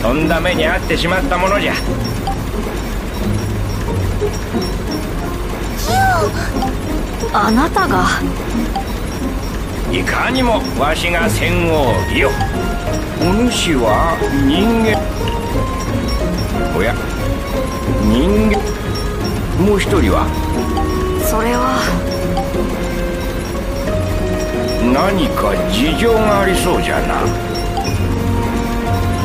とんだ目に遭ってしまったものじゃ。あなたが。いかにもわしが戦王よ。お主は人間。おや人間。もう一人は？それは。何か事情がありそうじゃな。